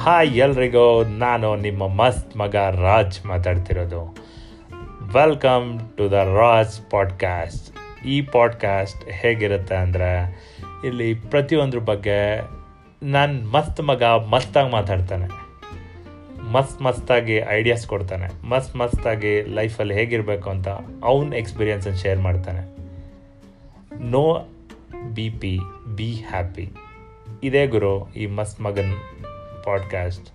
Hi ಎಲ್ರಿಗೂ, ನಾನು ನಿಮ್ಮ ಮಸ್ತ್ ಮಗ ರಾಜ್ ಮಾತಾಡ್ತಿರೋದು. Welcome to the Raj podcast ಈ ಪಾಡ್ಕಾಸ್ಟ್ ಹೇಗಿರುತ್ತೆ ಅಂದರೆ, ಇಲ್ಲಿ ಪ್ರತಿಯೊಂದ್ರ ಬಗ್ಗೆ ನನ್ನ ಮಸ್ತ್ ಮಗ ಮಸ್ತಾಗಿ ಮಾತಾಡ್ತಾನೆ. ಮಸ್ತ್ ಮಸ್ತಾಗಿ ಐಡಿಯಾಸ್ ಕೊಡ್ತಾನೆ. ಮಸ್ತ್ ಮಸ್ತಾಗಿ ಲೈಫಲ್ಲಿ ಹೇಗಿರಬೇಕು ಅಂತ ಅವನ ಎಕ್ಸ್ಪೀರಿಯನ್ಸನ್ನು ಶೇರ್ ಮಾಡ್ತಾನೆ. No B P be happy ಇದೇ ಗುರು, ಈ ಮಸ್ತ್ ಮಗನ್ podcast.